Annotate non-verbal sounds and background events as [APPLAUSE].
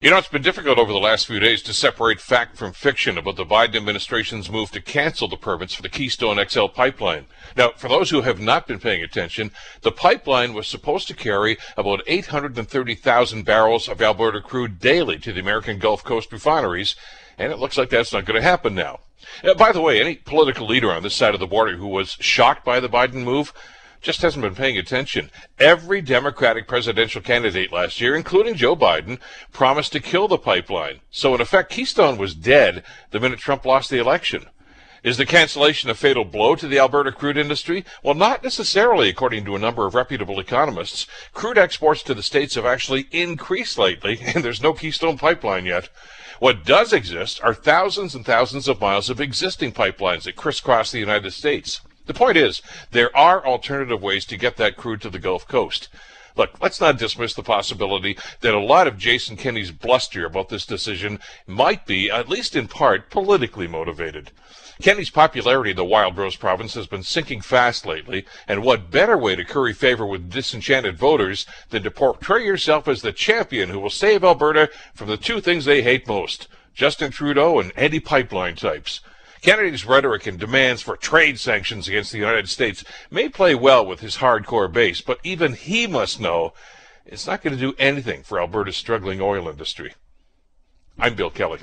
You know, it's been difficult over the last few days to separate fact from fiction about the Biden administration's move to cancel the permits for the Keystone XL pipeline. Now, for those who have not been paying attention, the pipeline was supposed to carry about 830,000 barrels of Alberta crude daily to the American Gulf Coast refineries, and it looks like that's not going to happen now. Uh, by the way, any political leader on this side of the border who was shocked by the Biden move just hasn't been paying attention. Every Democratic presidential candidate last year, including Joe Biden, promised to kill the pipeline. So, in effect, Keystone was dead the minute Trump lost the election. Is the cancellation a fatal blow to the Alberta crude industry? Well, not necessarily, according to a number of reputable economists. Crude exports to the states have actually increased lately, [LAUGHS] and there's no Keystone pipeline yet. What does exist are thousands and thousands of miles of existing pipelines that crisscross the United States. The point is, there are alternative ways to get that crude to the Gulf Coast. Look, let's not dismiss the possibility that a lot of Jason Kenney's bluster about this decision might be, at least in part, politically motivated. Kenney's popularity in the Wild Rose province has been sinking fast lately, and what better way to curry favor with disenchanted voters than to portray yourself as the champion who will save Alberta from the two things they hate most Justin Trudeau and anti pipeline types. Kennedy's rhetoric and demands for trade sanctions against the United States may play well with his hardcore base, but even he must know it's not going to do anything for Alberta's struggling oil industry. I'm Bill Kelly.